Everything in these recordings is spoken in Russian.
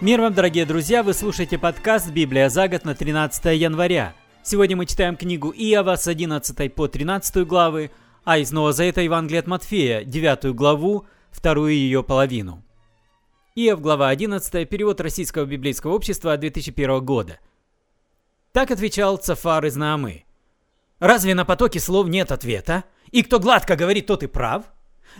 Мир вам, дорогие друзья! Вы слушаете подкаст «Библия за год» на 13 января. Сегодня мы читаем книгу Иова с 11 по 13 главы, а из Нового Завета Евангелие от Матфея, 9 главу, вторую ее половину. Иов, глава 11, перевод Российского библейского общества 2001 года. Так отвечал Цафар из Наамы. «Разве на потоке слов нет ответа? И кто гладко говорит, тот и прав?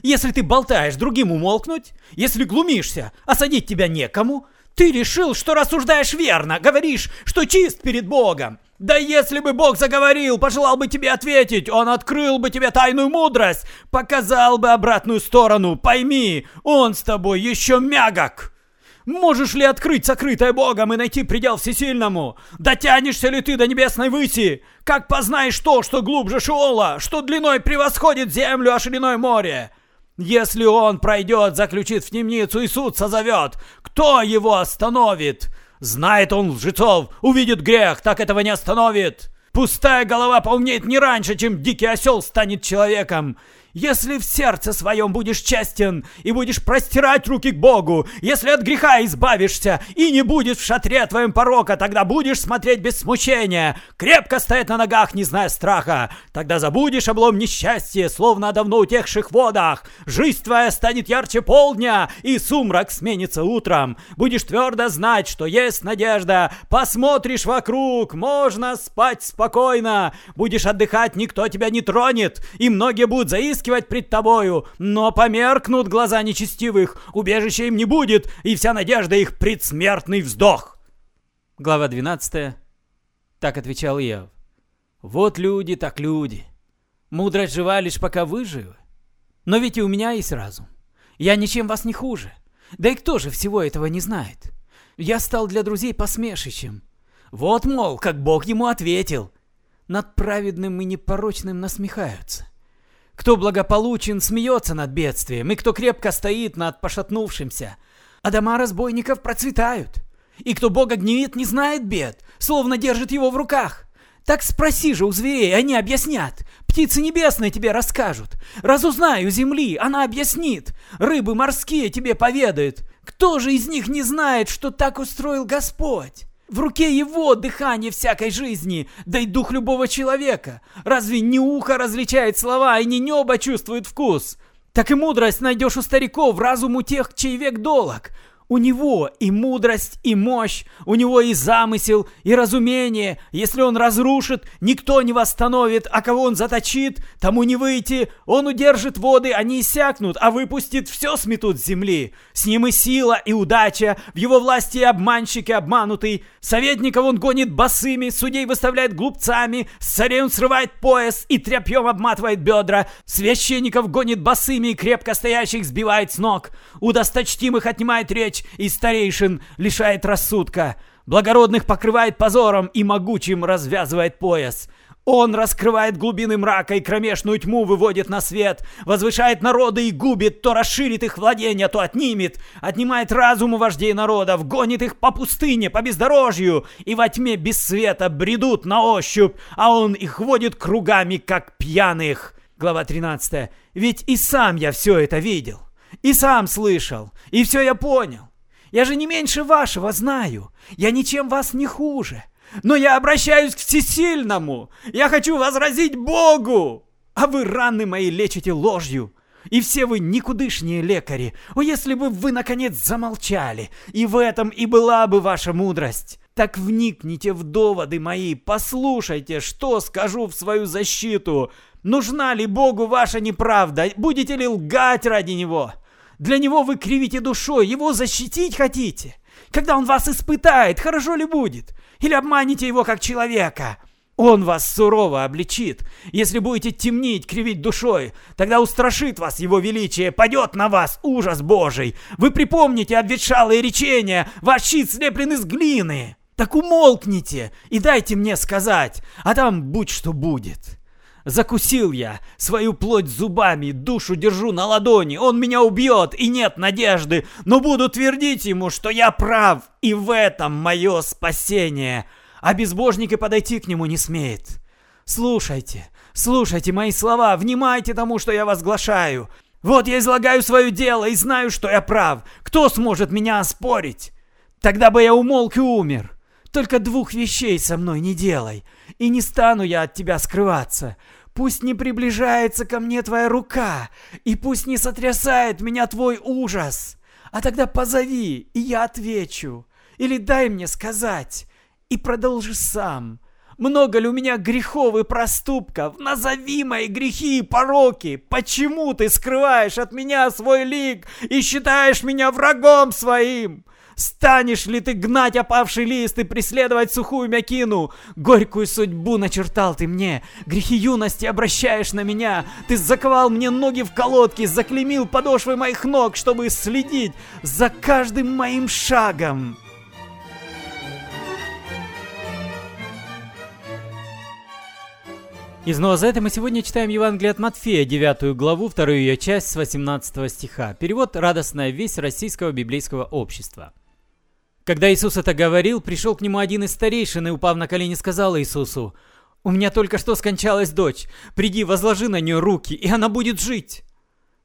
Если ты болтаешь, другим умолкнуть? Если глумишься, осадить тебя некому? Ты решил, что рассуждаешь верно, говоришь, что чист перед Богом. Да если бы Бог заговорил, пожелал бы тебе ответить, Он открыл бы тебе тайную мудрость, показал бы обратную сторону. Пойми, Он с тобой еще мягок. Можешь ли открыть сокрытое Богом и найти предел всесильному? Дотянешься ли ты до небесной выси? Как познаешь то, что глубже Шиола, что длиной превосходит землю, а шириной море? Если он пройдет, заключит в темницу и суд созовет, кто его остановит? Знает он лжецов, увидит грех, так этого не остановит. Пустая голова поумнеет не раньше, чем дикий осел станет человеком. Если в сердце своем будешь честен и будешь простирать руки к Богу, если от греха избавишься и не будет в шатре твоем порока, тогда будешь смотреть без смущения, крепко стоять на ногах, не зная страха. Тогда забудешь облом несчастья, словно о давно утекших водах. Жизнь твоя станет ярче полдня, и сумрак сменится утром. Будешь твердо знать, что есть надежда. Посмотришь вокруг, можно спать спокойно. Будешь отдыхать, никто тебя не тронет, и многие будут заискивать заискивать пред тобою, но померкнут глаза нечестивых, убежища им не будет, и вся надежда их предсмертный вздох. Глава 12. Так отвечал Иов. Вот люди, так люди. Мудрость жива лишь пока вы живы. Но ведь и у меня есть разум. Я ничем вас не хуже. Да и кто же всего этого не знает? Я стал для друзей посмешищем. Вот, мол, как Бог ему ответил. Над праведным и непорочным насмехаются. Кто благополучен, смеется над бедствием, и кто крепко стоит над пошатнувшимся. А дома разбойников процветают. И кто Бога гневит, не знает бед, словно держит его в руках. Так спроси же у зверей, они объяснят. Птицы небесные тебе расскажут. Разузнай у земли, она объяснит. Рыбы морские тебе поведают. Кто же из них не знает, что так устроил Господь? В руке его дыхание всякой жизни, да и дух любого человека. Разве не ухо различает слова, и не небо чувствует вкус? Так и мудрость найдешь у стариков, разум у тех, чей век долог. У него и мудрость, и мощь, у него и замысел, и разумение. Если он разрушит, никто не восстановит, а кого он заточит, тому не выйти. Он удержит воды, они иссякнут, а выпустит, все сметут с земли. С ним и сила, и удача, в его власти и обманщик, и обманутый. Советников он гонит босыми, судей выставляет глупцами, с царей он срывает пояс и тряпьем обматывает бедра. Священников гонит босыми и крепко стоящих сбивает с ног. У досточтимых отнимает речь, меч и старейшин лишает рассудка. Благородных покрывает позором и могучим развязывает пояс. Он раскрывает глубины мрака и кромешную тьму выводит на свет, возвышает народы и губит, то расширит их владение, то отнимет, отнимает разум у вождей народов, гонит их по пустыне, по бездорожью, и во тьме без света бредут на ощупь, а он их водит кругами, как пьяных. Глава 13. Ведь и сам я все это видел, и сам слышал, и все я понял. Я же не меньше вашего знаю. Я ничем вас не хуже. Но я обращаюсь к всесильному. Я хочу возразить Богу. А вы раны мои лечите ложью. И все вы никудышние лекари. О, если бы вы, наконец, замолчали. И в этом и была бы ваша мудрость. Так вникните в доводы мои, послушайте, что скажу в свою защиту. Нужна ли Богу ваша неправда? Будете ли лгать ради Него? Для него вы кривите душой, его защитить хотите. Когда он вас испытает, хорошо ли будет? Или обманете его как человека? Он вас сурово обличит. Если будете темнить, кривить душой, тогда устрашит вас его величие, падет на вас ужас Божий. Вы припомните обветшалые речения, ваш щит слеплен из глины. Так умолкните и дайте мне сказать, а там будь что будет. Закусил я свою плоть зубами, душу держу на ладони, он меня убьет, и нет надежды, но буду твердить ему, что я прав, и в этом мое спасение. А безбожник и подойти к нему не смеет. Слушайте, слушайте мои слова, внимайте тому, что я возглашаю. Вот я излагаю свое дело и знаю, что я прав. Кто сможет меня оспорить? тогда бы я умолк и умер. Только двух вещей со мной не делай, и не стану я от тебя скрываться. Пусть не приближается ко мне твоя рука, и пусть не сотрясает меня твой ужас. А тогда позови, и я отвечу. Или дай мне сказать, и продолжи сам. Много ли у меня грехов и проступков? Назови мои грехи и пороки. Почему ты скрываешь от меня свой лик и считаешь меня врагом своим? Станешь ли ты гнать опавший лист и преследовать сухую мякину? Горькую судьбу начертал ты мне, грехи юности обращаешь на меня. Ты заковал мне ноги в колодки, заклемил подошвы моих ног, чтобы следить за каждым моим шагом. Из Новозавета мы сегодня читаем Евангелие от Матфея, 9 главу, вторую ее часть с 18 стиха. Перевод «Радостная весть Российского библейского общества». Когда Иисус это говорил, пришел к нему один из старейшин и, упав на колени, сказал Иисусу, «У меня только что скончалась дочь. Приди, возложи на нее руки, и она будет жить».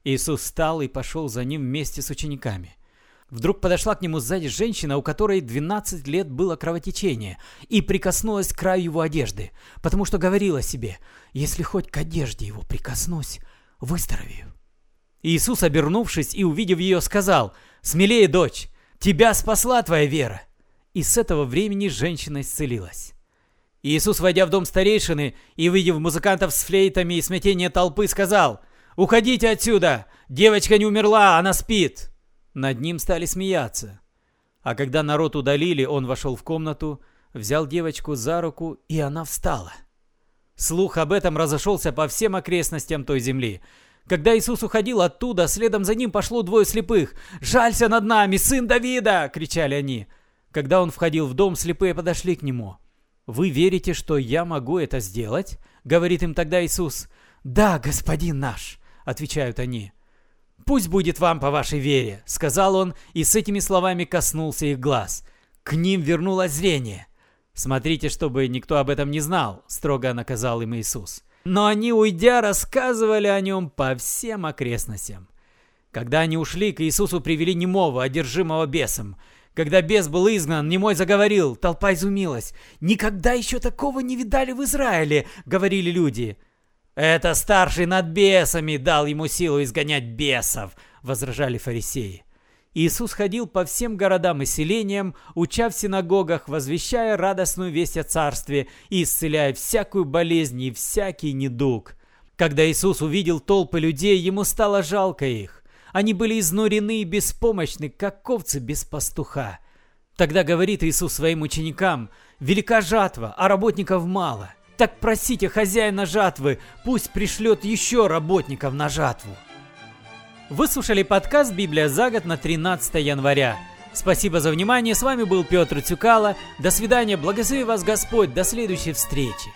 Иисус встал и пошел за ним вместе с учениками. Вдруг подошла к нему сзади женщина, у которой 12 лет было кровотечение, и прикоснулась к краю его одежды, потому что говорила себе, «Если хоть к одежде его прикоснусь, выздоровею». Иисус, обернувшись и увидев ее, сказал, «Смелее, дочь, тебя спасла твоя вера». И с этого времени женщина исцелилась. Иисус, войдя в дом старейшины и увидев музыкантов с флейтами и смятение толпы, сказал, «Уходите отсюда! Девочка не умерла, она спит!» Над ним стали смеяться. А когда народ удалили, он вошел в комнату, взял девочку за руку, и она встала. Слух об этом разошелся по всем окрестностям той земли. Когда Иисус уходил оттуда, следом за ним пошло двое слепых. «Жалься над нами, сын Давида!» — кричали они. Когда он входил в дом, слепые подошли к нему. «Вы верите, что я могу это сделать?» — говорит им тогда Иисус. «Да, господин наш!» — отвечают они. «Пусть будет вам по вашей вере», — сказал он, и с этими словами коснулся их глаз. К ним вернулось зрение. «Смотрите, чтобы никто об этом не знал», — строго наказал им Иисус. Но они, уйдя, рассказывали о нем по всем окрестностям. Когда они ушли, к Иисусу привели немого, одержимого бесом. Когда бес был изгнан, немой заговорил, толпа изумилась. «Никогда еще такого не видали в Израиле», — говорили люди. «Это старший над бесами дал ему силу изгонять бесов», — возражали фарисеи. Иисус ходил по всем городам и селениям, уча в синагогах, возвещая радостную весть о царстве и исцеляя всякую болезнь и всякий недуг. Когда Иисус увидел толпы людей, ему стало жалко их. Они были изнурены и беспомощны, как овцы без пастуха. Тогда говорит Иисус своим ученикам, «Велика жатва, а работников мало. Так просите хозяина жатвы, пусть пришлет еще работников на жатву. Вы слушали подкаст «Библия за год» на 13 января. Спасибо за внимание, с вами был Петр Цюкало. До свидания, благослови вас Господь, до следующей встречи.